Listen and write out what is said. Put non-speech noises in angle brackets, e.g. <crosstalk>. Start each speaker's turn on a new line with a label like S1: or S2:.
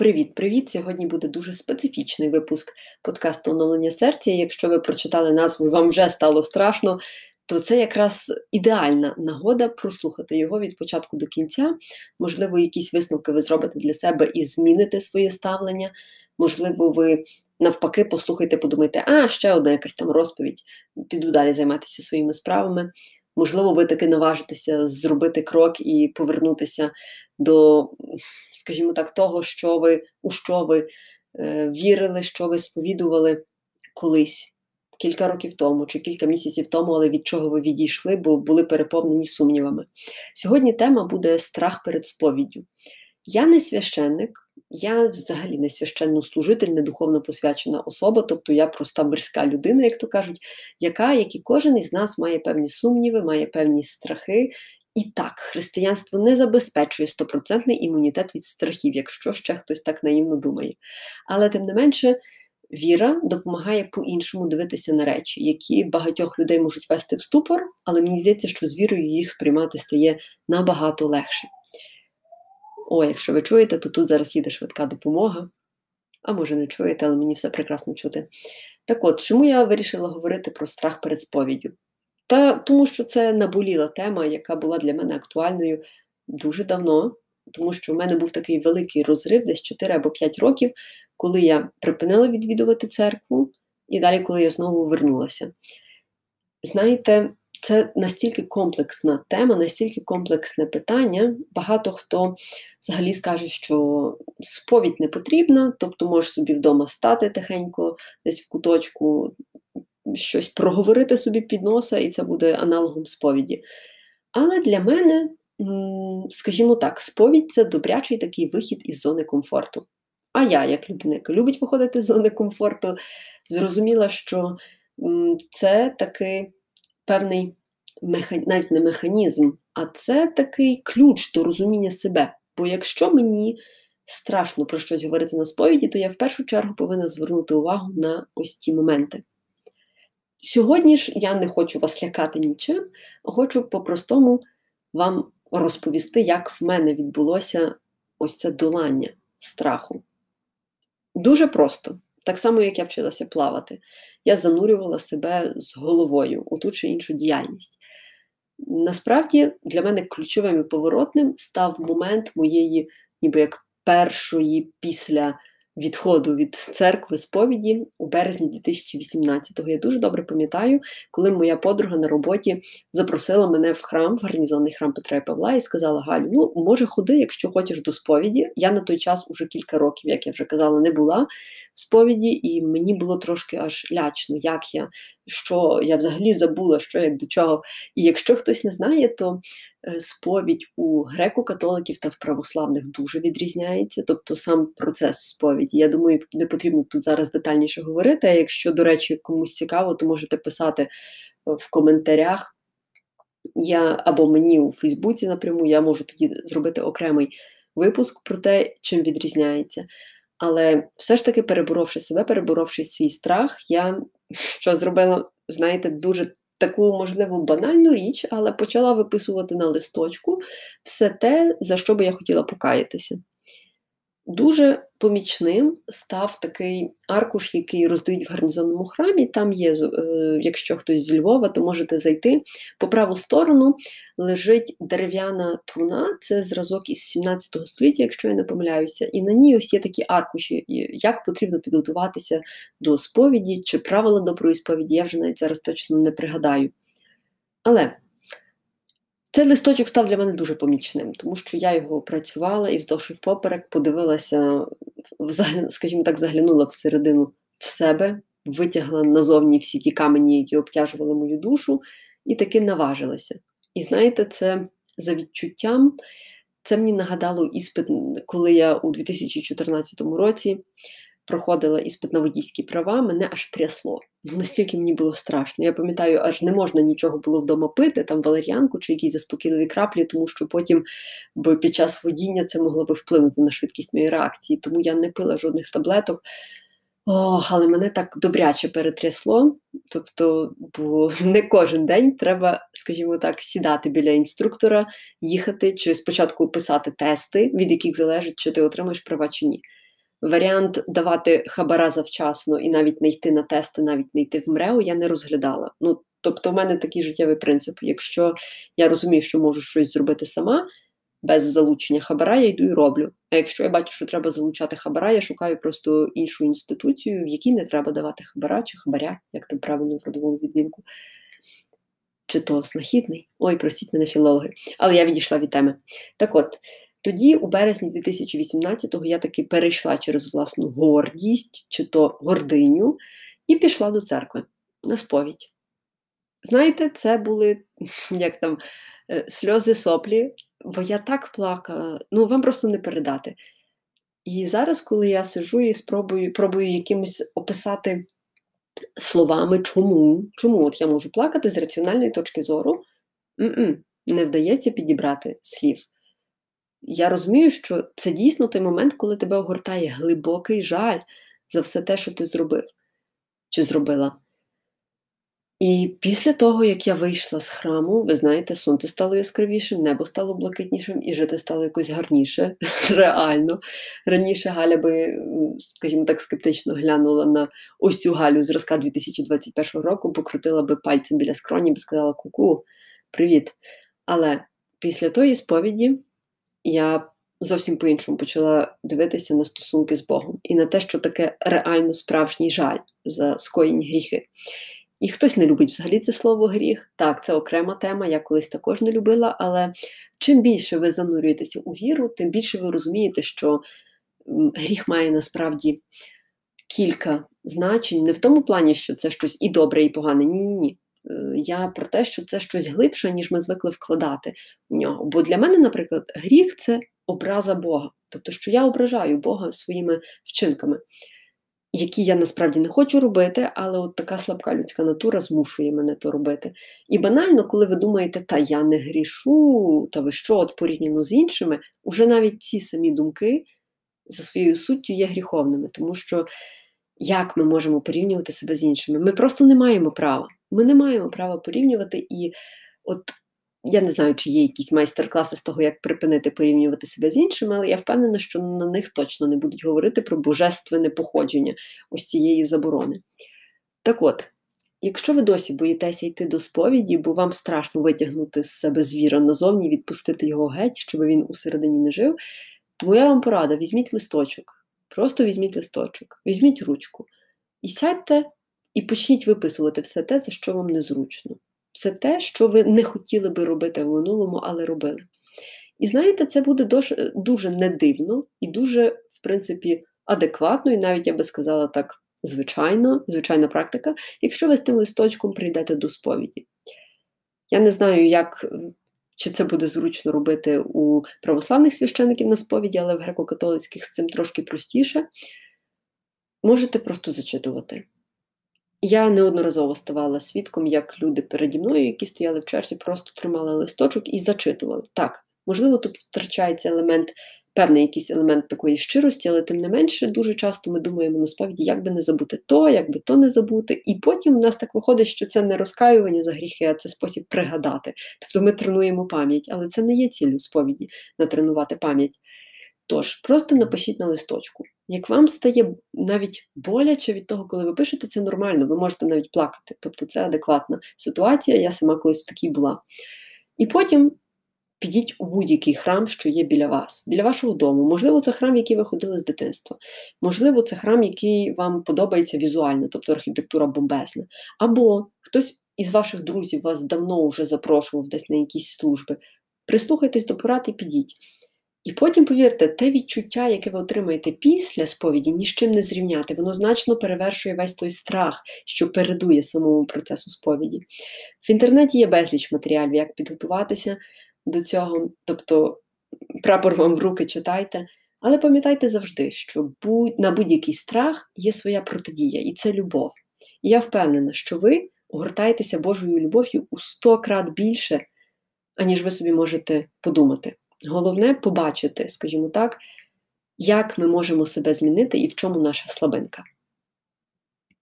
S1: Привіт-привіт! Сьогодні буде дуже специфічний випуск подкасту оновлення серця. Якщо ви прочитали назву і вам вже стало страшно, то це якраз ідеальна нагода прослухати його від початку до кінця. Можливо, якісь висновки ви зробите для себе і зміните своє ставлення. Можливо, ви навпаки послухайте, подумайте, а ще одна якась там розповідь, піду далі займатися своїми справами. Можливо, ви таки наважитеся зробити крок і повернутися до, скажімо так, того, що ви, у що ви е, вірили, що ви сповідували колись, кілька років тому чи кілька місяців тому, але від чого ви відійшли, бо були переповнені сумнівами. Сьогодні тема буде страх перед сповіддю. Я не священник, я взагалі не священнослужитель, не духовно посвячена особа, тобто я проста мирська людина, як то кажуть, яка, як і кожен із нас, має певні сумніви, має певні страхи. І так, християнство не забезпечує стопроцентний імунітет від страхів, якщо ще хтось так наївно думає. Але тим не менше, віра допомагає по-іншому дивитися на речі, які багатьох людей можуть вести в ступор, але мені здається, що з вірою їх сприймати стає набагато легше. О, якщо ви чуєте, то тут зараз їде швидка допомога. А може не чуєте, але мені все прекрасно чути. Так от, чому я вирішила говорити про страх перед сповіддю? Та тому що це наболіла тема, яка була для мене актуальною дуже давно, тому що в мене був такий великий розрив, десь 4 або 5 років, коли я припинила відвідувати церкву, і далі, коли я знову вернулася. Знаєте, це настільки комплексна тема, настільки комплексне питання. Багато хто взагалі скаже, що сповідь не потрібна, тобто можеш собі вдома стати тихенько, десь в куточку, щось проговорити собі під носа, і це буде аналогом сповіді. Але для мене, скажімо так, сповідь це добрячий такий вихід із зони комфорту. А я, як людина, яка любить виходити з зони комфорту, зрозуміла, що це такий певний механ... навіть не механізм, а це такий ключ до розуміння себе. Бо якщо мені страшно про щось говорити на сповіді, то я в першу чергу повинна звернути увагу на ось ці моменти. Сьогодні ж я не хочу вас лякати нічим, хочу по-простому вам розповісти, як в мене відбулося ось це долання страху. Дуже просто, так само, як я вчилася плавати, я занурювала себе з головою у ту чи іншу діяльність. Насправді, для мене ключовим і поворотним став момент моєї, ніби як першої після відходу від церкви сповіді у березні 2018-го. Я дуже добре пам'ятаю, коли моя подруга на роботі запросила мене в храм, в гарнізонний храм Петра і Павла, і сказала: Галю, ну може ходи, якщо хочеш до сповіді. Я на той час уже кілька років, як я вже казала, не була в сповіді, і мені було трошки аж лячно, як я, що я взагалі забула, що як до чого. І якщо хтось не знає, то сповідь у греко-католиків та в православних дуже відрізняється, тобто сам процес сповіді. Я думаю, не потрібно тут зараз детальніше говорити. А якщо, до речі, комусь цікаво, то можете писати е, в коментарях. Я або мені у Фейсбуці напряму, я можу тоді зробити окремий випуск про те, чим відрізняється. Але все ж таки, переборовши себе, переборовши свій страх, я <laughs> що зробила, знаєте, дуже таку, можливо, банальну річ, але почала виписувати на листочку все те, за що би я хотіла покаятися. Дуже помічним став такий аркуш, який роздають в гарнізонному храмі. Там є, е, якщо хтось зі Львова, то можете зайти. По праву сторону лежить дерев'яна труна, це зразок із 17 століття, якщо я не помиляюся, і на ній ось є такі аркуші, як потрібно підготуватися до сповіді чи правила доброї сповіді, я вже навіть зараз точно не пригадаю. Але цей листочок став для мене дуже помічним, тому що я його опрацювала і вздовж і впоперек подивилася, скажімо так, заглянула всередину в себе, витягла назовні всі ті камені, які обтяжували мою душу, і таки наважилася. І знаєте, це за відчуттям, це мені нагадало іспит, коли я у 2014 році проходила іспит на водійські права, мене аж трясло. Настільки мені було страшно. Я пам'ятаю, аж не можна нічого було вдома пити, там валеріанку чи якісь заспокійливі краплі, тому що потім бо під час водіння це могло би вплинути на швидкість моєї реакції. Тому я не пила жодних таблеток. Ох, але мене так добряче перетрясло. Тобто, бо <laughs> не кожен день треба, скажімо так, сідати біля інструктора, їхати чи спочатку писати тести, від яких залежить, чи ти отримаєш права чи ні. Варіант давати хабара завчасно і навіть не йти на тести, навіть не йти в МРЕО, я не розглядала. Ну, Тобто, в мене такий життєвий принцип. Якщо я розумію, що можу щось зробити сама без залучення хабара, я йду і роблю. А якщо я бачу, що треба залучати хабара, я шукаю просто іншу інституцію, в якій не треба давати хабара чи хабаря, як там правильно в родовому відмінку. Чи то снахідний? Ой, простіть мене філологи. Але я відійшла від теми. Так от, тоді, у березні 2018-го, я таки перейшла через власну гордість, чи то гординю, і пішла до церкви на сповідь. Знаєте, це були <laughs> як там е, сльози соплі, бо я так плакала, ну вам просто не передати. І зараз, коли я сижу і спробую пробую якимось описати словами, чому чому от я можу плакати з раціональної точки зору, не вдається підібрати слів. Я розумію, що це дійсно той момент, коли тебе огортає глибокий жаль за все те, що ти зробив чи зробила. І після того, як я вийшла з храму, ви знаєте, сонце стало яскравішим, небо стало блакитнішим і жити стало якось гарніше, <laughs> реально. Раніше Галя би, скажімо так, скептично глянула на ось цю Галю зразка 2021 року, покрутила би пальцем біля скроні і сказала Ку-ку, привіт. Але після тої сповіді я зовсім по-іншому почала дивитися на стосунки з Богом і на те, що таке реально справжній жаль за скоєні гріхи. І хтось не любить взагалі це слово гріх. Так, це окрема тема, я колись також не любила, але чим більше ви занурюєтеся у віру, тим більше ви розумієте, що гріх має насправді кілька значень, не в тому плані, що це щось і добре, і погане. Ні-ні ні. Е, я про те, що це щось глибше, ніж ми звикли вкладати в нього. Бо для мене, наприклад, гріх це образа Бога. Тобто, що я ображаю Бога своїми вчинками які я насправді не хочу робити, але от така слабка людська натура змушує мене то робити. І банально, коли ви думаєте, та я не грішу, та ви що, от порівняно з іншими, уже навіть ці самі думки за своєю суттю є гріховними, тому що як ми можемо порівнювати себе з іншими? Ми просто не маємо права. Ми не маємо права порівнювати і от я не знаю, чи є якісь майстер-класи з того, як припинити порівнювати себе з іншими, але я впевнена, що на них точно не будуть говорити про божественне походження ось цієї заборони. Так от, якщо ви досі боїтеся йти до сповіді, бо вам страшно витягнути з себе звіра назовні, відпустити його геть, щоб він усередині не жив, то моя вам порада: візьміть листочок, просто візьміть листочок, візьміть ручку і сядьте і почніть виписувати все те, за що вам незручно все те, що ви не хотіли би робити в минулому, але робили. І знаєте, це буде дуже, дуже недивно і дуже, в принципі, адекватно, і навіть я би сказала так, звичайно, звичайна практика, якщо ви з тим листочком прийдете до сповіді. Я не знаю, як. Чи це буде зручно робити у православних священиків на сповіді, але в греко-католицьких з цим трошки простіше. Можете просто зачитувати. Я неодноразово ставала свідком, як люди переді мною, які стояли в черзі, просто тримали листочок і зачитували. Так, можливо, тут втрачається елемент, певний якийсь елемент такої щирості, але тим не менше, дуже часто ми думаємо насправді, як би не забути то, як би то не забути. І потім в нас так виходить, що це не розкаювання за гріхи, а це спосіб пригадати. Тобто ми тренуємо пам'ять, але це не є ціллю сповіді натренувати пам'ять. Тож, просто напишіть на листочку. Як вам стає навіть боляче від того, коли ви пишете, це нормально, ви можете навіть плакати. Тобто це адекватна ситуація, я сама колись в такій була. І потім підіть у будь-який храм, що є біля вас, біля вашого дому. Можливо, це храм, який ви ходили з дитинства. Можливо, це храм, який вам подобається візуально, тобто архітектура бомбезна. Або хтось із ваших друзів вас давно вже запрошував десь на якісь служби. Прислухайтесь до порад і підіть. І потім, повірте, те відчуття, яке ви отримаєте після сповіді, ні з чим не зрівняти, воно значно перевершує весь той страх, що передує самому процесу сповіді. В інтернеті є безліч матеріалів, як підготуватися до цього, тобто прапор вам в руки читайте. Але пам'ятайте завжди, що будь, на будь-який страх є своя протидія, і це любов. І я впевнена, що ви огортаєтеся Божою любов'ю у сто крат більше, аніж ви собі можете подумати. Головне побачити, скажімо так, як ми можемо себе змінити і в чому наша слабинка.